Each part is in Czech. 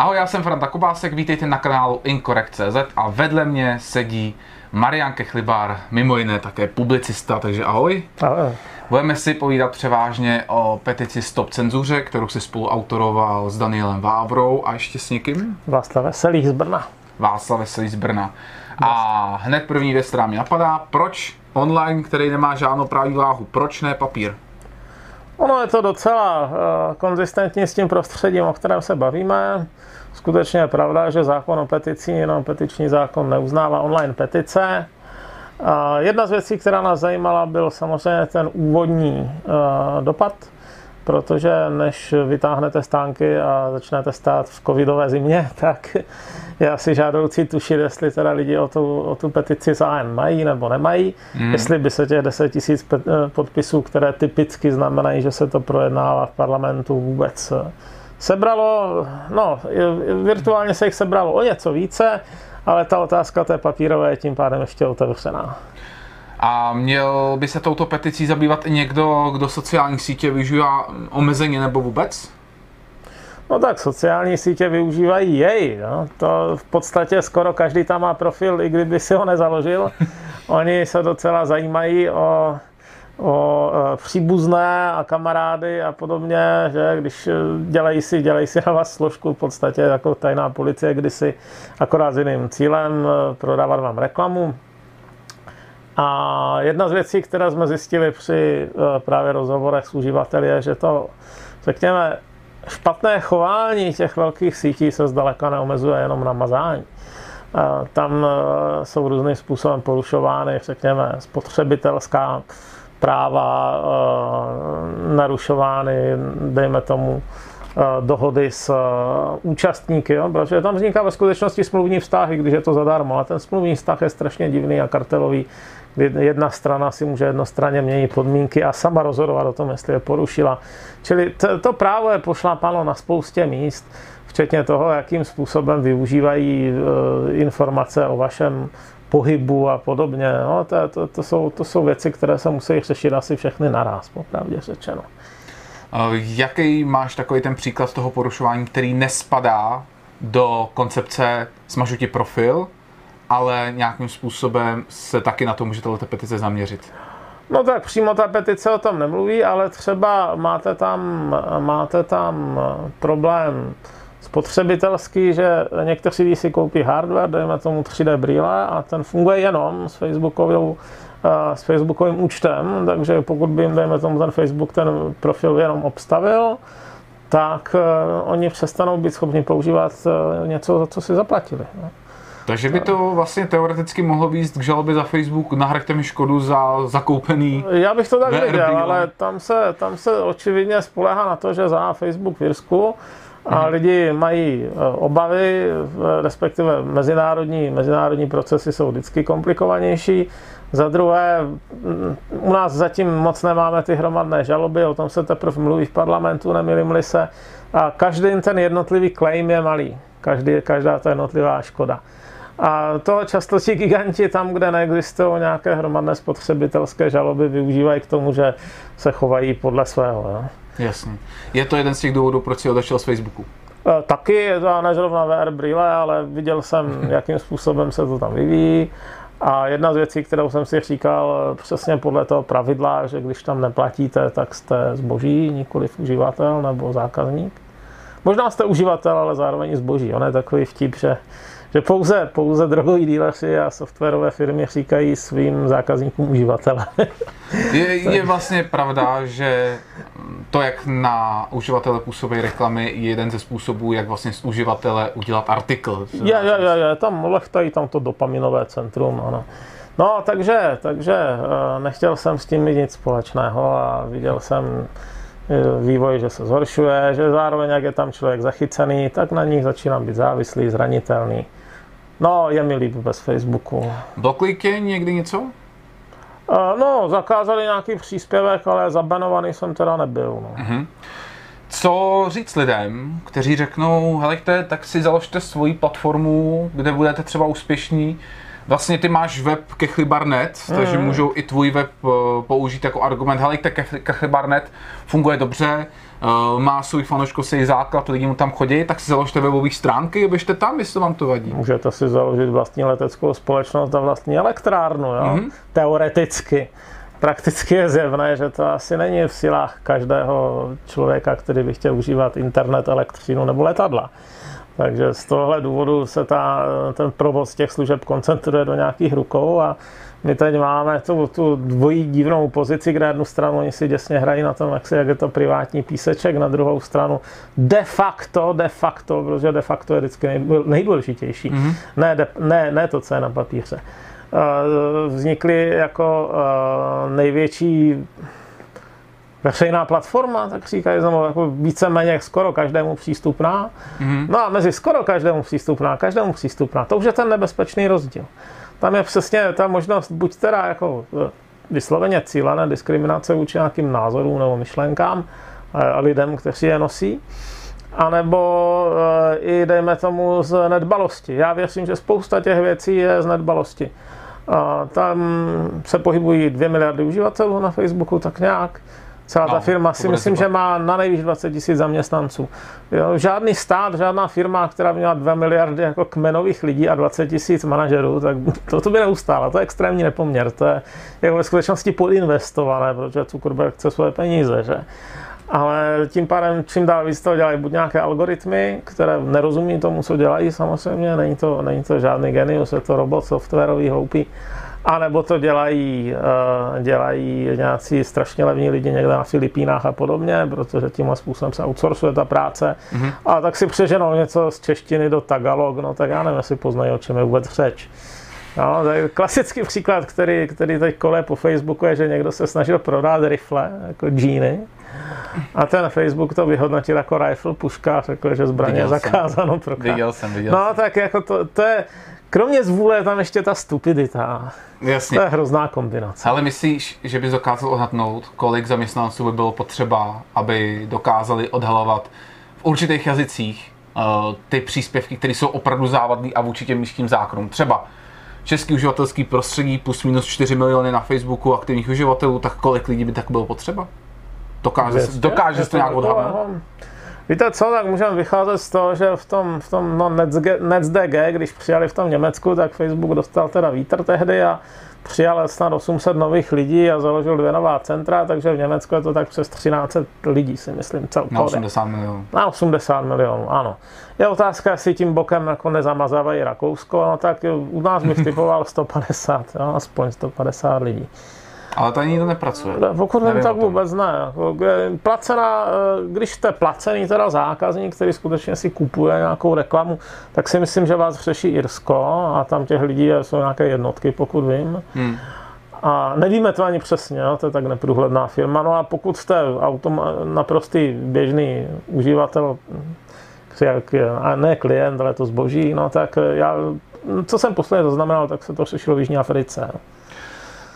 Ahoj, já jsem Franta Kubásek, vítejte na kanálu Incorrect.cz a vedle mě sedí Marian Kechlibár, mimo jiné také publicista, takže ahoj. Ahoj. Budeme si povídat převážně o petici Stop cenzuře, kterou si spolu autoroval s Danielem Vávrou a ještě s někým? Václav Veselý z Brna. Václav Veselý z Brna. A hned první věc, která mě napadá, proč online, který nemá žádnou právní váhu, proč ne papír? Ono je to docela uh, konzistentní s tím prostředím, o kterém se bavíme. Skutečně je pravda, že zákon o petici, jenom petiční zákon neuznává online petice. Jedna z věcí, která nás zajímala, byl samozřejmě ten úvodní uh, dopad, protože než vytáhnete stánky a začnete stát v covidové zimě, tak je asi žádoucí tušit, jestli teda lidi o tu, o tu petici zájem mají nebo nemají. Hmm. Jestli by se těch 10 tisíc podpisů, které typicky znamenají, že se to projednává v parlamentu vůbec sebralo, no, virtuálně se jich sebralo o něco více, ale ta otázka té papírové je tím pádem ještě otevřená. A měl by se touto peticí zabývat i někdo, kdo sociální sítě využívá omezeně nebo vůbec? No tak sociální sítě využívají jej. No. To v podstatě skoro každý tam má profil, i kdyby si ho nezaložil. Oni se docela zajímají o, o e, příbuzné a kamarády a podobně, že když dělají si, dělají si na vás složku v podstatě jako tajná policie kdysi akorát s jiným cílem e, prodávat vám reklamu. A jedna z věcí, které jsme zjistili při e, právě rozhovorech s uživateli, je, že to, řekněme, špatné chování těch velkých sítí se zdaleka neomezuje jenom na mazání. Tam e, jsou různým způsobem porušovány, řekněme, spotřebitelská práva, e, narušovány, dejme tomu, dohody s účastníky, jo? protože tam vzniká ve skutečnosti smluvní vztahy, když je to zadarmo, ale ten smluvní vztah je strašně divný a kartelový jedna strana si může jednostranně měnit podmínky a sama rozhodovat o tom, jestli je porušila. Čili to, to právo je pošlápáno na spoustě míst, včetně toho, jakým způsobem využívají e, informace o vašem pohybu a podobně. No, to, to, to, jsou, to jsou věci, které se musí řešit asi všechny naraz, popravdě řečeno. Jaký máš takový ten příklad toho porušování, který nespadá do koncepce smažu ti profil, ale nějakým způsobem se taky na to může tato petice zaměřit. No tak přímo ta petice o tom nemluví, ale třeba máte tam, máte tam problém spotřebitelský, že někteří lidi si koupí hardware, dejme tomu 3D brýle a ten funguje jenom s Facebookovou eh, s Facebookovým účtem, takže pokud by jim, dejme tomu, ten Facebook ten profil jenom obstavil, tak uh, oni přestanou být schopni používat uh, něco, za co si zaplatili. No. Takže by to vlastně teoreticky mohlo být k žalobě za Facebook, nahraďte mi škodu za zakoupený Já bych to tak VR viděl, ale tam se, tam se očividně spolehá na to, že za Facebook v Irsku a hmm. lidi mají e, obavy, respektive mezinárodní, mezinárodní procesy jsou vždycky komplikovanější. Za druhé, u nás zatím moc nemáme ty hromadné žaloby, o tom se teprve mluví v parlamentu, nemilím se. A každý ten jednotlivý claim je malý. Každý, každá ta jednotlivá škoda. A to často ti giganti tam, kde neexistují nějaké hromadné spotřebitelské žaloby, využívají k tomu, že se chovají podle svého. Jo? Jasně. Je to jeden z těch důvodů, proč si odešel z Facebooku? E, taky je to ne zrovna VR brýle, ale viděl jsem, jakým způsobem se to tam vyvíjí. A jedna z věcí, kterou jsem si říkal přesně podle toho pravidla, že když tam neplatíte, tak jste zboží, nikoli uživatel nebo zákazník. Možná jste uživatel, ale zároveň zboží. On je takový vtip, že že pouze, pouze drogoví díleři a softwarové firmy říkají svým zákazníkům uživatele. je, je vlastně pravda, že to, jak na uživatele působí reklamy, je jeden ze způsobů, jak vlastně z uživatele udělat artikl. Je, je, je, je, tam lechtají tam to dopaminové centrum, ano. No, takže, takže eh, nechtěl jsem s tím mít nic společného a viděl jsem eh, vývoj, že se zhoršuje, že zároveň, jak je tam člověk zachycený, tak na nich začínám být závislý, zranitelný. No, je mi líp bez Facebooku. Bloklik je někdy něco? Uh, no, zakázali nějaký příspěvek, ale zabanovaný jsem teda nebyl. No. Uh-huh. Co říct lidem, kteří řeknou, helejte, tak si založte svoji platformu, kde budete třeba úspěšní, Vlastně ty máš web kechlibar.net, mm. takže můžou i tvůj web uh, použít jako argument. Hele, kechlibar.net funguje dobře, má svůj fanouškovský základ, lidi mu tam chodí, tak si založte webové stránky, běžte tam, jestli vám to vadí. Můžete si založit vlastní leteckou společnost a vlastní elektrárnu, jo? Mm-hmm. teoreticky. Prakticky je zjevné, že to asi není v silách každého člověka, který by chtěl užívat internet, elektřinu nebo letadla. Takže z tohohle důvodu se ta, ten provoz těch služeb koncentruje do nějakých rukou a my teď máme tu, tu dvojí divnou pozici, kde jednu stranu oni si děsně hrají na tom, jak, si, jak je to privátní píseček, na druhou stranu de facto, de facto, protože de facto je vždycky nejdůležitější. Mm-hmm. Ne, de, ne, ne to, co je na papíře. Vznikly jako největší veřejná platforma, tak říkají znovu, jako víceméně skoro každému přístupná. Mm-hmm. No a mezi skoro každému přístupná, každému přístupná, to už je ten nebezpečný rozdíl. Tam je přesně ta možnost buď teda jako e, vysloveně cílené diskriminace vůči nějakým názorům nebo myšlenkám e, a lidem, kteří je nosí, anebo e, i dejme tomu z nedbalosti. Já věřím, že spousta těch věcí je z nedbalosti. Tam se pohybují dvě miliardy uživatelů na Facebooku, tak nějak. Celá ta no, firma si myslím, že má na nejvíc 20 tisíc zaměstnanců. Jo, žádný stát, žádná firma, která měla 2 miliardy jako kmenových lidí a 20 tisíc manažerů, tak to, to by neustála. To je extrémní nepoměr. To je jako ve skutečnosti podinvestované, protože Zuckerberg chce svoje peníze. Že? Ale tím pádem čím dál víc to dělají buď nějaké algoritmy, které nerozumí tomu, co dělají samozřejmě, není to, není to žádný genius, je to robot softwarový, hloupý, a nebo to dělají, eh, dělají nějací strašně levní lidi někde na Filipínách a podobně, protože tímhle způsobem se outsourcuje ta práce. Mm-hmm. A tak si přeženou něco z češtiny do Tagalog, no tak já nevím, jestli poznají, o čem je vůbec řeč. No, tak klasický příklad, který, který teď kole po Facebooku, je, že někdo se snažil prodat rifle, jako džíny, a ten Facebook to vyhodnotil jako rifle puška řekl, že zbraně je zakázáno pro Viděl jsem, viděl No tak jako to, to je, kromě zvůle je tam ještě ta stupidita. Jasně. To je hrozná kombinace. Ale myslíš, že bys dokázal odhadnout, kolik zaměstnanců by bylo potřeba, aby dokázali odhalovat v určitých jazycích uh, ty příspěvky, které jsou opravdu závadné a vůči těm místním zákonům? Třeba český uživatelský prostředí plus minus 4 miliony na Facebooku aktivních uživatelů, tak kolik lidí by tak bylo potřeba? Dokáže, dokáže to nějak odhadnout? Víte co, tak můžeme vycházet z toho, že v tom, v tom no, NetzDG, když přijali v tom Německu, tak Facebook dostal teda vítr tehdy a přijal snad 800 nových lidí a založil dvě nová centra, takže v Německu je to tak přes 13 lidí, si myslím, celkově. Na 80 milionů. Na 80 milionů, ano. Je otázka, jestli tím bokem jako nezamazávají Rakousko, no tak u nás bych typoval 150, jo, aspoň 150 lidí. Ale to ani to nepracuje. Pokud vím, tak vůbec ne. Jako, placená, eh, když jste placený teda zákazník, který skutečně si kupuje nějakou reklamu, tak si myslím, že vás řeší Irsko a tam těch lidí jsou nějaké jednotky, pokud vím. Hmm. A nevíme to ani přesně, to je tak neprůhledná firma. No a pokud jste autom, naprostý běžný uživatel, a ne klient, ale to zboží, no tak já, co jsem posledně zaznamenal, tak se to řešilo v Jižní Africe.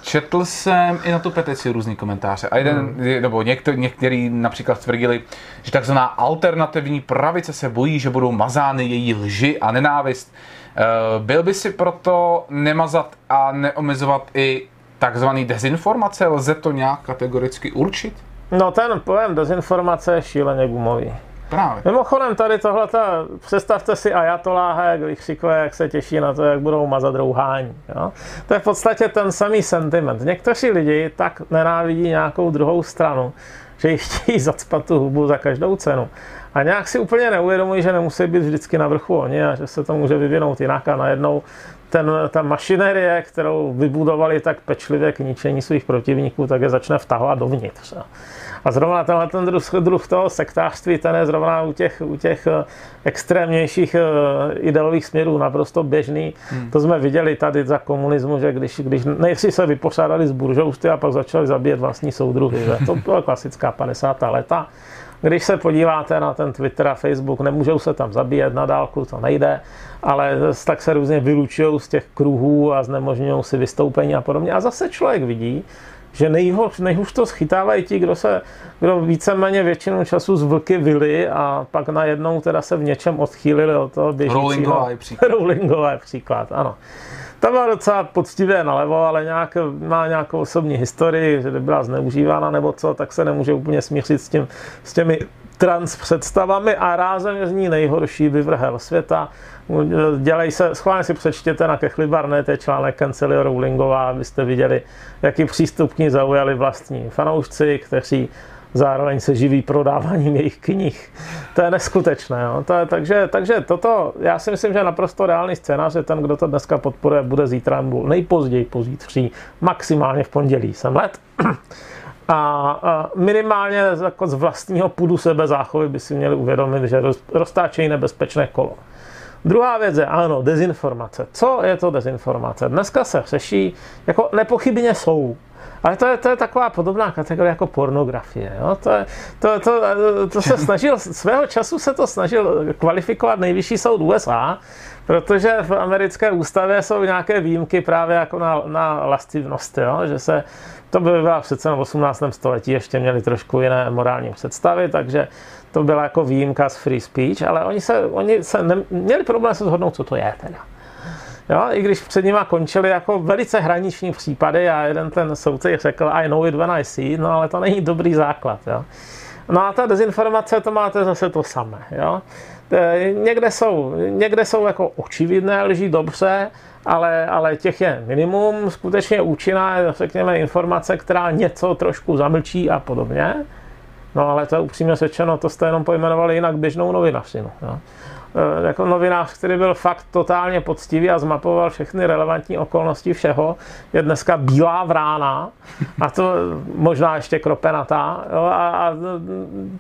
Četl jsem i na tu petici různý komentáře a jeden, hmm. nebo některý, některý například tvrdili, že takzvaná alternativní pravice se bojí, že budou mazány její lži a nenávist. Eh, byl by si proto nemazat a neomezovat i takzvaný dezinformace? Lze to nějak kategoricky určit? No ten pojem dezinformace je šíleně gumový. Právě. Mimochodem tady tohle, představte si Ajatoláha, jak vykřikuje, jak se těší na to, jak budou mazat rouhání. Jo? To je v podstatě ten samý sentiment. Někteří lidi tak nenávidí nějakou druhou stranu, že jich chtějí zacpat tu hubu za každou cenu. A nějak si úplně neuvědomují, že nemusí být vždycky na vrchu oni a že se to může vyvinout jinak a najednou ten, ta mašinerie, kterou vybudovali tak pečlivě k ničení svých protivníků, tak je začne vtahovat dovnitř. A zrovna tenhle ten druh, druh toho sektářství, ten je zrovna u těch, u těch eh, extrémnějších eh, ideových směrů naprosto běžný. Hmm. To jsme viděli tady za komunismu, že když, když nejdřív se vypořádali z buržousty a pak začali zabíjet vlastní soudruhy. Že? To byla klasická 50. leta. Když se podíváte na ten Twitter a Facebook, nemůžou se tam zabíjet na dálku, to nejde, ale tak se různě vylučují z těch kruhů a znemožňují si vystoupení a podobně. A zase člověk vidí, že nejhůř, nejhůř to schytávají ti, kdo se, kdo víceméně většinu času z vlky vily a pak najednou teda se v něčem odchýlili od toho běžícího. Rowlingové příklad. Rowlingové příklad, ano. Ta byla docela poctivě nalevo, ale nějak, má nějakou osobní historii, že byla zneužívána nebo co, tak se nemůže úplně smířit s, tím, s těmi trans představami a rázem je z ní nejhorší vyvrhel světa. Dělej se, schválně si přečtěte na Kechli Barnet, je článek Kancelie Rowlingová, abyste viděli, jaký přístup k ní zaujali vlastní fanoušci, kteří zároveň se živí prodáváním jejich knih. To je neskutečné. Jo? To je, takže, takže toto, já si myslím, že je naprosto reálný scénář, že ten, kdo to dneska podporuje, bude zítra nejpozději pozítří, maximálně v pondělí. Jsem let. A, minimálně jako z vlastního půdu sebe záchovy by si měli uvědomit, že roztáčejí nebezpečné kolo. Druhá věc je, ano, dezinformace. Co je to dezinformace? Dneska se řeší, jako nepochybně jsou ale to je, to je taková podobná kategorie jako pornografie. Jo? To, je, to, to, to se snažil, svého času se to snažil kvalifikovat nejvyšší soud USA, protože v americké ústavě jsou nějaké výjimky právě jako na, na lastivnost, jo? že se to by byla přece v 18. století, ještě měli trošku jiné morální představy, takže to byla jako výjimka z free speech, ale oni se, oni se ne, měli problém se shodnout, co to je teda. Jo, I když před nima končily jako velice hraniční případy a jeden ten soudce řekl I know it when I see no ale to není dobrý základ. Jo. No a ta dezinformace, to máte zase to samé. Jo. E, někde jsou, někde jsou jako očividné lží dobře, ale, ale těch je minimum. Skutečně účinná je, řekněme, informace, která něco trošku zamlčí a podobně. No ale to je upřímně řečeno, to jste jenom pojmenovali jinak běžnou novinařinu. Jo. Eh, jako novinář, který byl fakt totálně poctivý a zmapoval všechny relevantní okolnosti všeho, je dneska bílá vrána a to možná ještě kropenatá. Jo, a, a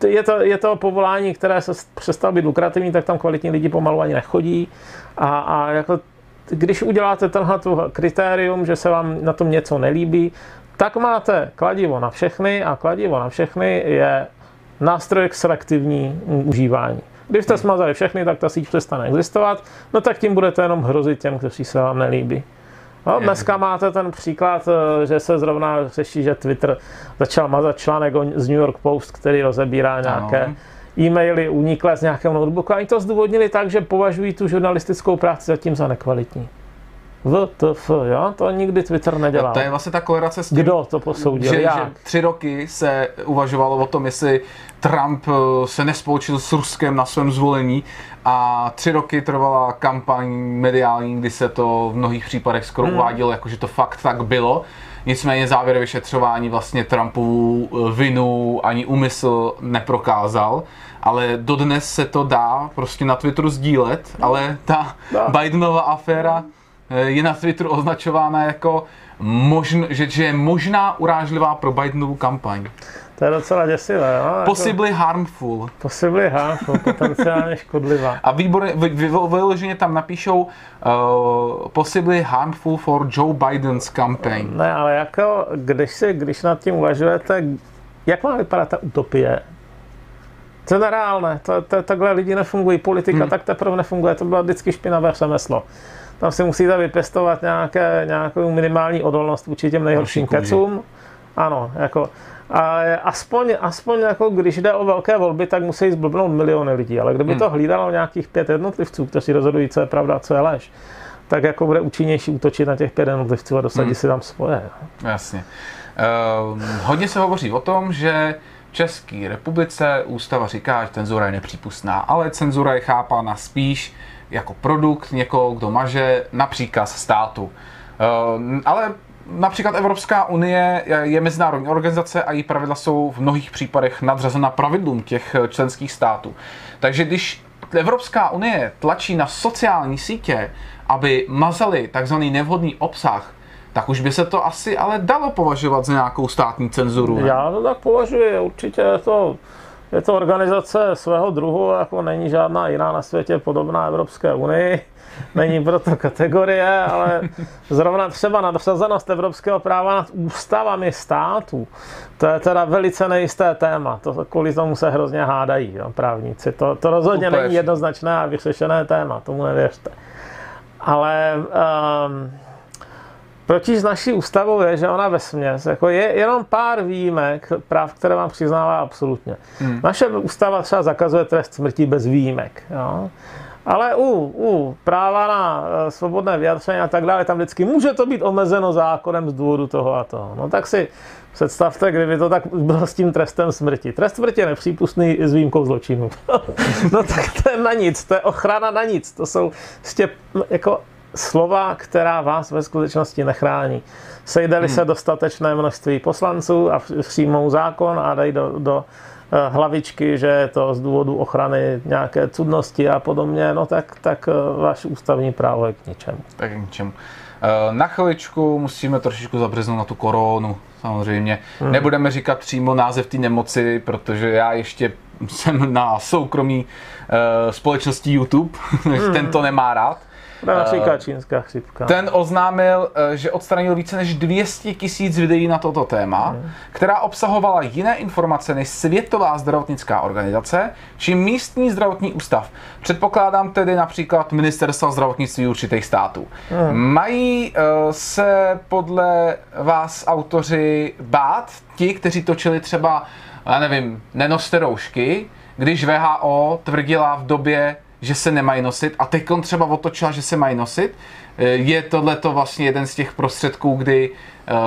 je, to, je to povolání, které se přestalo být lukrativní, tak tam kvalitní lidi pomalu ani nechodí. A, a jako, když uděláte tenhle kritérium, že se vám na tom něco nelíbí, tak máte kladivo na všechny a kladivo na všechny je nástroj k selektivní užívání. Když jste smazali všechny, tak ta síť přestane existovat, no tak tím budete jenom hrozit těm, kteří se vám nelíbí. No, dneska máte ten příklad, eh, že se zrovna řeší, že Twitter začal mazat článek z New York Post, který rozebírá nějaké ano. E-maily uniklé z nějakého notebooku. A oni to zdůvodnili tak, že považují tu žurnalistickou práci zatím za nekvalitní. VTF, jo? To nikdy Twitter nedělá. To je vlastně ta korelace s tím, Kdo to posoudil, že, že tři roky se uvažovalo o tom, jestli Trump eh, se nespolčil s Ruskem na svém zvolení a tři roky trvala kampaň mediální, kdy se to v mnohých případech skoro hmm. uvádělo, jako že to fakt tak bylo. Nicméně závěr vyšetřování vlastně Trumpovu eh, vinu ani úmysl neprokázal, ale dodnes se to dá prostě na Twitteru sdílet, ale ta Bidenova aféra Eh, je na Twitteru označována jako, možn, že, že je možná urážlivá pro Bidenovu kampaň. To je docela děsivé? Jako Possibly jako, harmful. Possibly harmful, potenciálně škodlivá. A výborně, vyloženě tam napíšou uh, possibly harmful for Joe Biden's campaign. Ne, ale jako, když, si, když nad tím uvažujete, jak má vypadat ta utopie? To je nereálné, to, to, takhle lidi nefungují, politika hmm. tak teprve nefunguje, to bylo vždycky špinavé řemeslo tam si musíte vypěstovat nějaké, nějakou minimální odolnost vůči těm nejhorším kecům. Ano, jako, a aspoň, aspoň jako když jde o velké volby, tak musí zblbnout miliony lidí, ale kdyby hmm. to hlídalo nějakých pět jednotlivců, kteří rozhodují, co je pravda a co je lež, tak jako bude účinnější útočit na těch pět jednotlivců a dosadit hmm. si tam svoje. Jasně. Uh, hodně se hovoří o tom, že v České republice ústava říká, že cenzura je nepřípustná, ale cenzura je chápána spíš jako produkt někoho, kdo maže na příkaz státu. Eh, ale například Evropská unie je mezinárodní organizace a její pravidla jsou v mnohých případech nadřazena pravidlům těch členských států. Takže když Evropská unie tlačí na sociální sítě, aby mazali takzvaný nevhodný obsah, tak už by se to asi ale dalo považovat za nějakou státní cenzuru. Ne? Já to tak považuji, určitě to je to organizace svého druhu, jako není žádná jiná na světě podobná Evropské unii. Není proto kategorie, ale zrovna třeba nadsazenost evropského práva nad ústavami států, to je teda velice nejisté téma. To, kvůli tomu se hrozně hádají jo, právníci. To, to rozhodně Úplně. není jednoznačné a vyřešené téma, tomu nevěřte. Ale um, Protiž naší ústavou je, že ona ve směs, jako je jenom pár výjimek práv, které vám přiznává absolutně. Hmm. Naše ústava třeba zakazuje trest smrti bez výjimek. Jo? Ale u, u práva na eh, svobodné vyjadření a tak dále, tam vždycky může to být omezeno zákonem z důvodu toho a toho. No tak si představte, kdyby to tak bylo s tím trestem smrti. Trest smrti je nepřípustný s výjimkou zločinu. no tak to je na nic, to je ochrana na nic. To jsou prostě jako slova, která vás ve skutečnosti nechrání. Sejdeli hmm. se dostatečné množství poslanců a přijmou zákon a dají do, do eh, hlavičky, že je to z důvodu ochrany nějaké cudnosti a podobně, no tak, tak eh, váš ústavní právo je k ničemu. Tak k ničemu. Eh, na chviličku musíme trošičku zabrznout na tu koronu, samozřejmě. Hmm. Nebudeme říkat přímo název té nemoci, protože já ještě jsem na soukromí společnosti YouTube, hmm. ten to nemá rád. Například čínská chřipka. Ten oznámil, eh, že odstranil více než 200 tisíc videí na toto téma, hmm. která obsahovala jiné informace než Světová zdravotnická organizace či místní zdravotní ústav. Předpokládám tedy například ministerstva zdravotnictví určitých států. Hmm. Mají uh, se podle vás autoři bát, ti, kteří točili třeba, já nevím, nenoste roušky, když VHO tvrdila v době že se nemají nosit a teď třeba otočila, že se mají nosit. Eh, je tohle to vlastně jeden z těch prostředků, kdy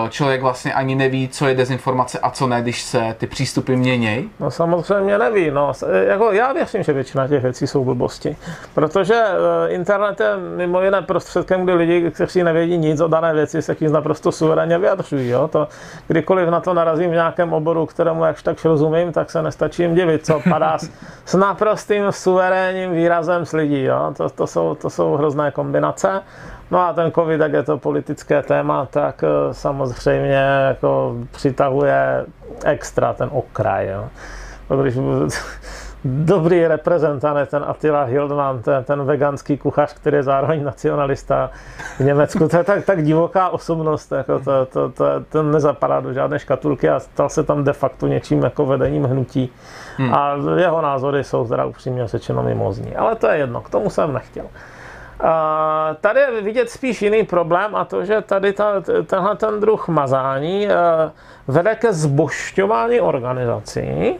člověk vlastně ani neví, co je dezinformace a co ne, když se ty přístupy měnějí? No samozřejmě neví. No. Jako já věřím, že většina těch věcí jsou blbosti. Protože eh, internet je mimo jiné prostředkem, kdy lidi, kteří nevědí nic o dané věci, se tím naprosto suverénně vyjadřují. Jo? To, kdykoliv na to narazím v nějakém oboru, kterému jakž tak rozumím, tak se nestačí jim divit, co padá s, s naprostým suverénním výrazem s lidí. Jo? To, to, jsou, to jsou hrozné kombinace. No a ten covid, jak je to politické téma, tak eh, samozřejmě jako přitahuje extra ten okraj. Jo. No, když dobrý reprezentant je ten Attila Hildmann, ten, ten veganský kuchař, který je zároveň nacionalista v Německu. To je tak, tak divoká osobnost, jako to, to, to, to nezapadá do žádné škatulky a stal se tam de facto něčím jako vedením hnutí. Hmm. A jeho názory jsou teda upřímně řečeno mimozní. Ale to je jedno, k tomu jsem nechtěl. Tady je vidět spíš jiný problém a to, že tady ta, tenhle ten druh mazání eh, vede ke zbošťování organizací,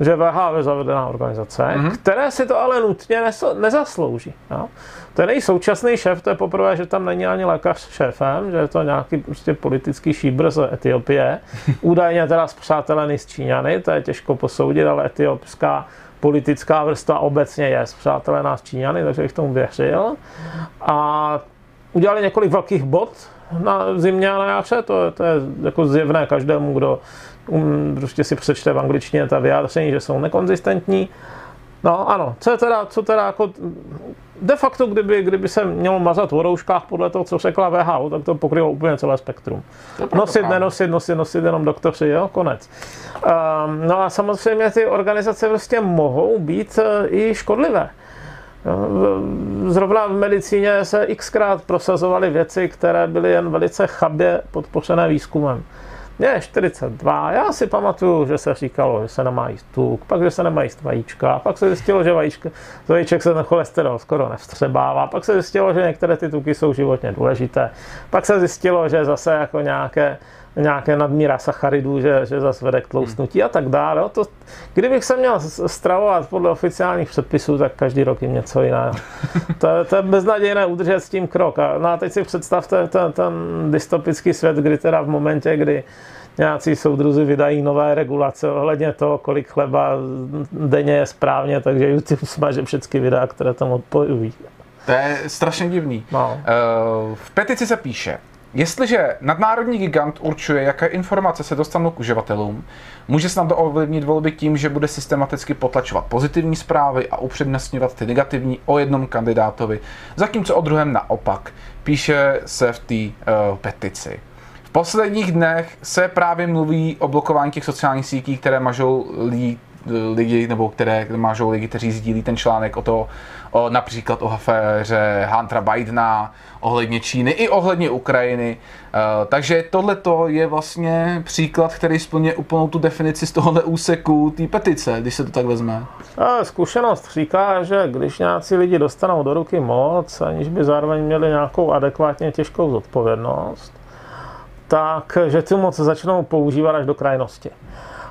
že VH je zavedená organizace, mm-hmm. které si to ale nutně neso, nezaslouží. Jo? Ten její současný šéf, to je poprvé, že tam není ani lékař šéfem, že je to nějaký prostě politický šíbr z Etiopie, údajně teda zpřátelený s Číňany, to je těžko posoudit, ale etiopská politická vrstva obecně je přátelé nás Číňany, takže bych tomu věřil. A udělali několik velkých bod na zimě a na jaře, to, to je jako zjevné každému, kdo um, prostě si přečte v angličtině ta vyjádření, že jsou nekonzistentní. No ano, co je teda, co teda jako de facto, kdyby, kdyby se mělo mazat o rouškách podle toho, co řekla VHO, tak to pokrylo úplně celé spektrum. Nosit, nenosit, nosit, nosit jenom doktoři, jo, konec. Um, no a samozřejmě ty organizace prostě mohou být uh, i škodlivé. Zrovna v medicíně se xkrát prosazovaly věci, které byly jen velice chabě podpořené výzkumem. Je 42. Já si pamatuju, že se říkalo, že se nemá jíst tuk, pak, že se nemá jíst vajíčka, pak se zjistilo, že vajíčka, z vajíček se ten cholesterol skoro nevstřebává, pak se zjistilo, že některé ty tuky jsou životně důležité, pak se zjistilo, že zase jako nějaké nějaké nadmíra sacharidů, že, že zase vede k tloustnutí a tak dále. To, kdybych se měl stravovat podle oficiálních předpisů, tak každý rok jim něco jiného. To, to je beznadějné udržet s tím krok. A, no a teď si představte ten, ten dystopický svět, kdy teda v momentě, kdy nějací soudruzi vydají nové regulace ohledně toho, kolik chleba denně je správně, takže YouTube smaže všechny videa, které tam odpojují. To je strašně divný. No. Uh, v petici se píše, Jestliže nadnárodní gigant určuje, jaké informace se dostanou k uživatelům, může snad to ovlivnit volby tím, že bude systematicky potlačovat pozitivní zprávy a upřednostňovat ty negativní o jednom kandidátovi, zatímco o druhém naopak, píše se v té uh, petici. V posledních dnech se právě mluví o blokování těch sociálních sítí, které mažou lidi, lidi nebo které mážou lidi, kteří sdílí ten článek o to, o, například o aféře Huntera Bidena, ohledně Číny i ohledně Ukrajiny. Uh, takže tohle je vlastně příklad, který splně úplnou tu definici z tohohle úseku té petice, když se to tak vezme. Zkušenost říká, že když nějací lidi dostanou do ruky moc, aniž by zároveň měli nějakou adekvátně těžkou zodpovědnost, tak že tu moc začnou používat až do krajnosti.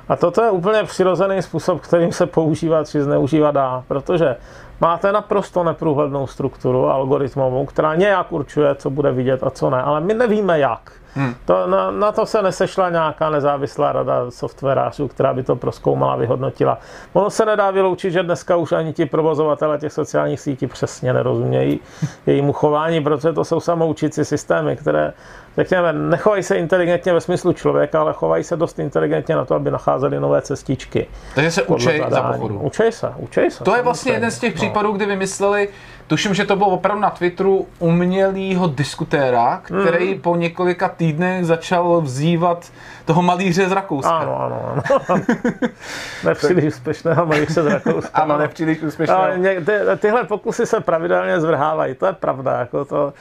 A toto je úplně přirozený způsob, kterým se používat či zneužívat dá, protože máte naprosto neprůhlednou strukturu algoritmovou, která nějak určuje, co bude vidět a co ne, ale my nevíme jak. Hmm. To, na, na to se nesešla nějaká nezávislá rada softwarářů, která by to proskoumala, vyhodnotila. Ono se nedá vyloučit, že dneska už ani ti provozovatele těch sociálních sítí přesně nerozumějí jejímu chování, protože to jsou samoučící systémy, které řekněme, nechovají se inteligentně ve smyslu člověka, ale chovají se dost inteligentně na to, aby nacházeli nové cestičky. Takže se učej za pochodu. Učej se, učej se. To je vlastně jeden z těch no. případů, kdy vymysleli, tuším, že to bylo opravdu na Twitteru, umělýho diskutéra, který mm. po několika týdnech začal vzývat toho malíře z Rakouska. Ano, ano, ano. nepříliš úspěšného malíře z Rakouska. Ano, nepříliš úspěšného. Ale ně, ty, tyhle pokusy se pravidelně zvrhávají, to je pravda. Jako to,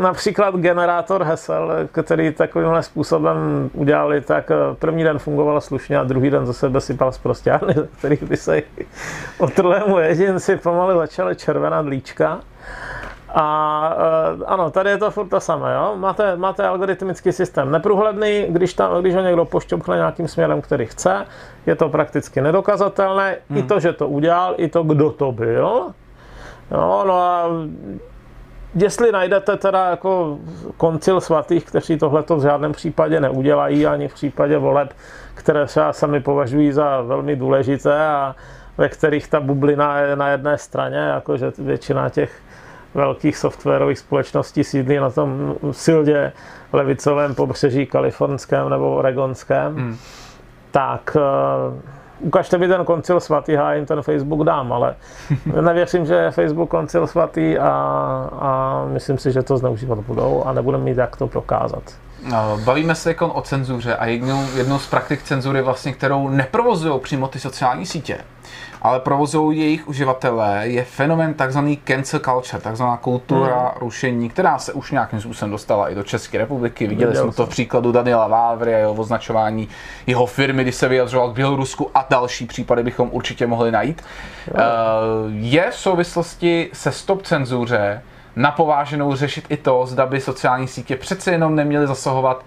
například generátor hesel, který takovýmhle způsobem udělali, tak eh, první den fungoval slušně a druhý den za sebe sypal z prostěrny, který by se otrlému jedinci pomalu začaly červená líčka. A uh, ano, tady je to furt to samé. Jo? Máte, máte algoritmický systém neprůhledný, když, tam, když ho někdo pošťopne nějakým směrem, který chce, je to prakticky nedokazatelné. Hmm. I to, že to udělal, i to, kdo to byl. Jo, no a jestli najdete teda jako koncil svatých, kteří tohle v žádném případě neudělají, ani v případě voleb, které třeba sami považují za velmi důležité a ve kterých ta bublina je na jedné straně, jakože většina těch velkých softwarových společností sídlí na tom silně levicovém pobřeží kalifornském nebo oregonském, hmm. tak uh, ukažte mi ten koncil svatý, já jim ten Facebook dám, ale nevěřím, že je Facebook koncil svatý a, a myslím si, že to zneužívat budou a nebudeme mít jak to prokázat. No, bavíme se jako o cenzuře a jednou, jednou z praktik cenzury, vlastně, kterou neprovozují přímo ty sociální sítě, ale provozují jejich uživatelé, je fenomen takzvaný cancel culture, takzvaná kultura hmm. rušení, která se už nějakým způsobem dostala i do České republiky. Viděli jsme to v příkladu Daniela Vávry a jeho označování jeho firmy, kdy se vyjadřoval k Bělorusku a další případy bychom určitě mohli najít. Jo. Eh, je v souvislosti se stop cenzuře napováženou řešit i to, zda by sociální sítě přece jenom neměly zasahovat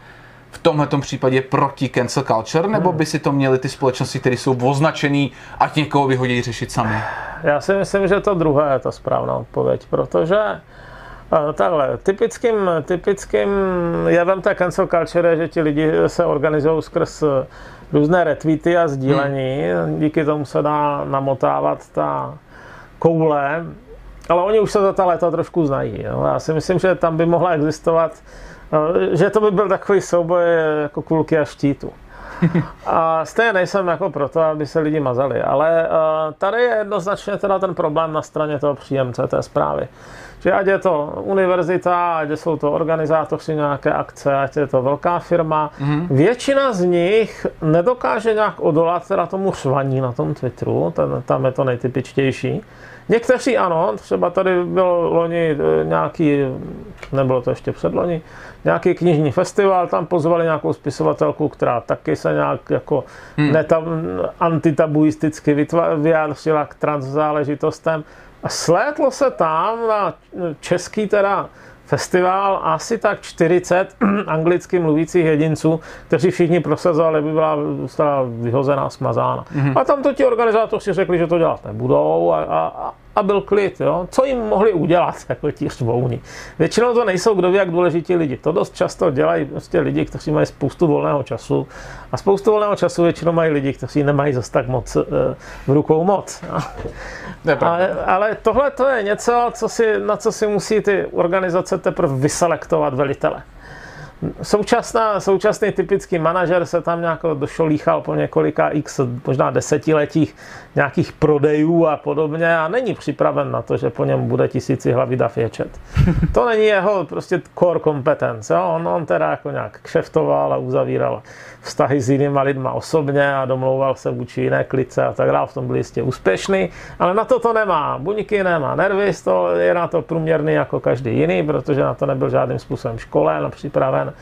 v tomhle případě proti cancel culture, nebo hmm. by si to měly ty společnosti, které jsou označený, ať někoho vyhodí řešit sami? Já si myslím, že to druhé je ta správná odpověď, protože eh, Takhle, typickým, typickým jevem té cancel culture je, že ti lidi se organizují skrz různé retweety a sdílení. Hmm. Díky tomu se dá namotávat ta koule ale oni už se za ta léta trošku znají. Jo. Já si myslím, že tam by mohla existovat, eh, že to by byl takový souboj jako kulky a štítu. A stejně nejsem jako proto, aby se lidi mazali, ale eh, tady je jednoznačně teda ten problém na straně toho příjemce té zprávy. Že ať je to univerzita, ať jsou to organizátoři nějaké akce, ať je to velká firma, mm-hmm. většina z nich nedokáže nějak odolat teda tomu švaní na tom Twitteru, ten, tam je to nejtypičtější. Někteří ano, třeba tady byl loni e, nějaký, nebylo to ještě před loni, nějaký knižní festival, tam pozvali nějakou spisovatelku, která taky se nějak jako hmm. netab, antitabuisticky vyjádřila k trans záležitostem. A slétlo se tam na český teda festival asi tak 40 anglicky mluvících jedinců, kteří všichni prosazovali, aby byla vyhozená, smazána. Mm-hmm. A tam to ti organizátoři řekli, že to dělat nebudou a, a, a byl klid. Jo? Co jim mohli udělat, jako ti řvouni? Většinou to nejsou kdo ví, jak důležití lidi. To dost často dělají prostě lidi, kteří mají spoustu volného času. A spoustu volného času většinou mají lidi, kteří nemají zase tak moc e, v rukou moc. Ale, ale tohle to je něco, co si, na co si musí ty organizace teprve vyselektovat velitele. Současná, současný typický manažer se tam nějak došolíchal po několika x, možná desetiletích nějakých prodejů a podobně a není připraven na to, že po něm bude tisíci hlavy dav ječet. To není jeho prostě core competence. Jo? On, on teda jako nějak kšeftoval a uzavíral vztahy s jinýma lidma osobně a domlouval se vůči jiné klice a tak dále, v tom byl jistě úspěšný, ale na to to nemá. Buňky nemá nervy, to je na to průměrný jako každý jiný, protože na to nebyl žádným způsobem školen připraven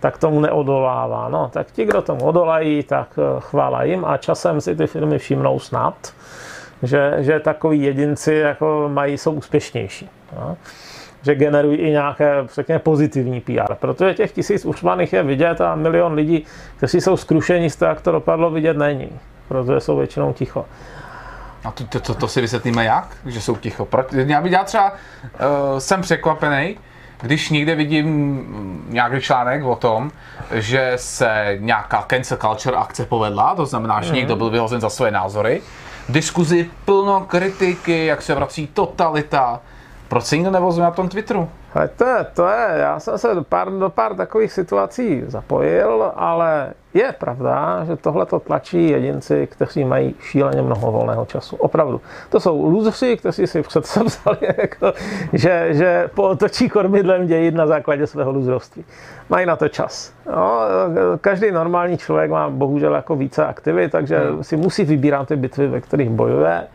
tak tomu neodolává. No, tak ti, kdo tomu odolají, tak eh, chvála jim a časem si ty firmy všimnou snad, že, že takový jedinci jako mají, jsou úspěšnější. No? Že generují i nějaké, řekněme, pozitivní PR. Protože těch tisíc ušmaných je vidět a milion lidí, kteří jsou zkrušení z toho, jak to dopadlo, vidět není. Protože jsou většinou ticho. A to, to, to, to si vysvětlíme jak? Že jsou ticho. Proč? Já bych já třeba uh, jsem překvapený, když někde vidím nějaký článek o tom, že se nějaká cancel culture akce povedla, to znamená, že mm. někdo byl vyhozen za své názory, diskuzi plno kritiky, jak se vrací totalita, proč se nikdo nevozuje na tom Twitteru? Ale to je, to je, já jsem se do pár, do pár takových situací zapojil, ale je pravda, že tohle to tlačí jedinci, kteří mají šíleně mnoho volného času. Opravdu. To jsou lůzři, kteří si vzali, jako, že, že potočí kormidlem dějit na základě svého lůzrovství. Mají na to čas. No, každý normální člověk má bohužel jako více aktivit, takže hmm. si musí vybírat ty bitvy, ve kterých bojuje.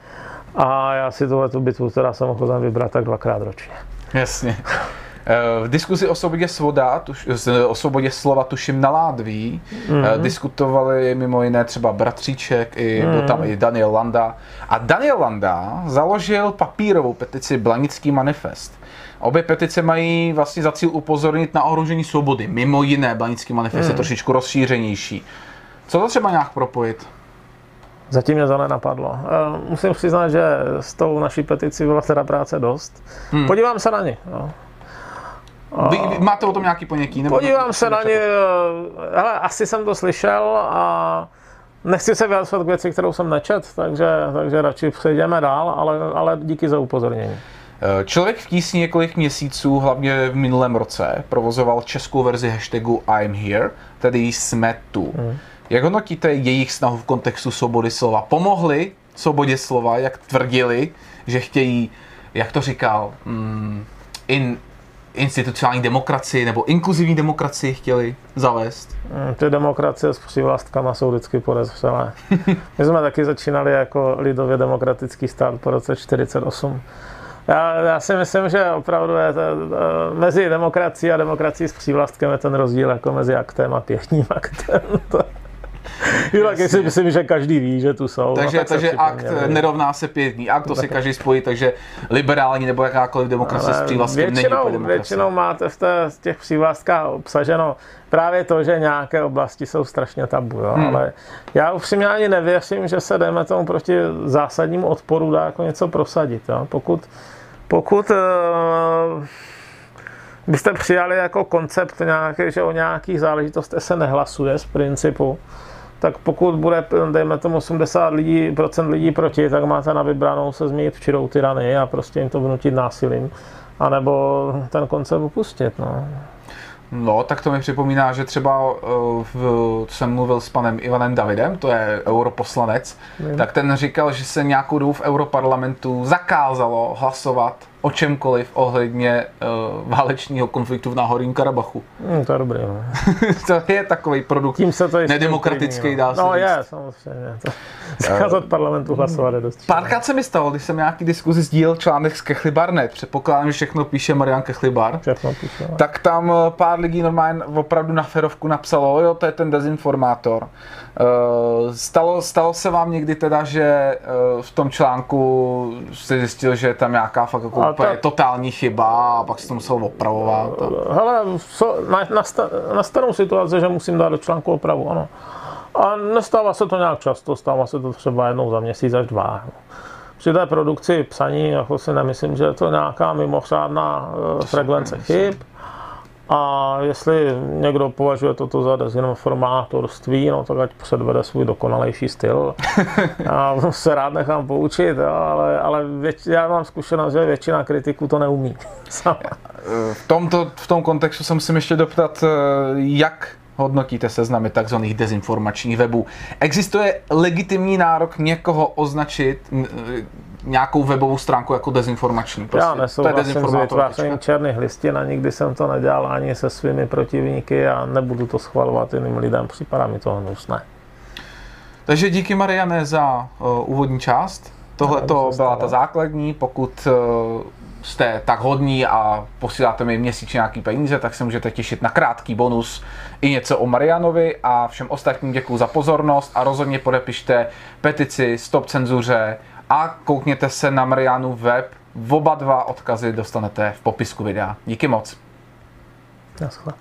A já si tuhle tu bitvu teda jsem ochoten vybrat tak dvakrát ročně. Jasně. Eh, v diskuzi o svobodě, svoda, tuš, o svobodě slova tuším na Ládví mm-hmm. diskutovali mimo jiné třeba Bratříček, i, mm-hmm. byl tam i Daniel Landa. A Daniel Landa založil papírovou petici Blanický manifest. Obě petice mají vlastně za cíl upozornit na ohrožení svobody. Mimo jiné, Blanický manifest mm. je trošičku rozšířenější. Co to třeba nějak propojit? Zatím mě to nenapadlo. Eh, musím přiznat, že s tou naší peticí byla teda práce dost. Hmm. Podívám se na ně. No. Vy, vy máte o tom nějaký poněký? Nebo podívám se na ně. Eh, hele, asi jsem to slyšel a nechci se vyjadřovat k věci, kterou jsem nečet, takže, takže radši přejdeme dál, ale, ale díky za upozornění. Eh, člověk v tísni několik měsíců, hlavně v minulém roce, provozoval českou verzi hashtagu I'm here, tedy jsme tu. Hmm. Jak hodnotíte jejich snahu v kontextu svobody slova? Pomohli svobodě slova, jak tvrdili, že chtějí, jak to říkal, mm, in, institucionální demokracii nebo inkluzivní demokracii chtěli zavést? Mm, ty demokracie s přívlastkama jsou vždycky podezřelé. My jsme taky začínali jako lidově demokratický stát po roce 48. Já, já si myslím, že opravdu je to, mezi demokracií a demokracií s přívlastkem je ten rozdíl jako mezi aktem a pěkním aktem. To, Jinak si myslím, že každý ví, že tu jsou. Takže, no, takže akt měli. nerovná se pětní akt, to si každý spojí, takže liberální nebo jakákoliv demokracie s přívlastkem většinou, není Většinou máte v, té, v těch přívlastkách obsaženo právě to, že nějaké oblasti jsou strašně tabu. Jo? Hmm. Ale já upřímně ani nevěřím, že se jdeme tomu proti zásadnímu odporu dá jako něco prosadit. Jo? Pokud, pokud uh, byste přijali jako koncept nějaký, že o nějakých záležitostech se nehlasuje z principu, tak pokud bude, dejme tomu 80 lidí, procent lidí proti, tak máte na vybranou se změnit v čirou tyrany a prostě jim to vnutit násilím. A nebo ten koncept opustit. No. No, tak to mi připomíná, že třeba uh, v, jsem mluvil s panem Ivanem Davidem, to je europoslanec, mm. tak ten říkal, že se nějakou dobu v europarlamentu zakázalo hlasovat o čemkoliv ohledně uh, válečního konfliktu v Náhorním Karabachu. Mm, to je dobré. No. to je takový produkt Tím se to nedemokratický, dá se No říct. je, samozřejmě. To, zakázat uh, parlamentu hlasovat je dost. Párkrát se mi stalo, když jsem nějaký diskuzi sdílel článek z Kechly Barnet, předpokládám, že všechno píše Marian Kechlibar, všechno píše, no. tak tam eh, pár lidí normálně opravdu na ferovku napsalo, jo, to je ten dezinformátor. Uh, stalo, stalo se vám někdy teda, že uh, v tom článku jste zjistil, že je tam nějaká fakt jako úplně ta... totální chyba a pak se to musel opravovat? A... Hele, so, na, nasta, nastanou situace, že musím dát do článku opravu, ano. A nestává se to nějak často, stává se to třeba jednou za měsíc až dva. Při té produkci psaní jako si nemyslím, že je to nějaká mimořádná uh, frekvence chyb. A jestli někdo považuje toto za dezinformátorství, no tak ať předvede svůj dokonalejší styl. Já se rád nechám poučit, jo, ale, ale věč, já mám zkušenost, že většina kritiků to neumí. v, tomto, v tom kontextu se musím ještě doptat, eh, jak hodnotíte seznamy tzv. dezinformačních webů. Existuje legitimní nárok někoho označit nějakou webovou stránku jako dezinformační. Prostě. Já nesouhlasím s vytvářením černých listin a nikdy jsem to nedělal ani se svými protivníky a nebudu to schvalovat jiným lidem, připadá mi to hnusné. Takže díky Mariane za uh, úvodní část. Tohle to byla ta základní. Pokud uh, jste tak hodní a posíláte mi měsíčně nějaký peníze, tak se můžete těšit na krátký bonus i něco o Marianovi a všem ostatním děkuji za pozornost a rozhodně podepište petici Stop cenzuře a koukněte se na Marianu web. Oba dva odkazy dostanete v popisku videa. Díky moc. Naschle.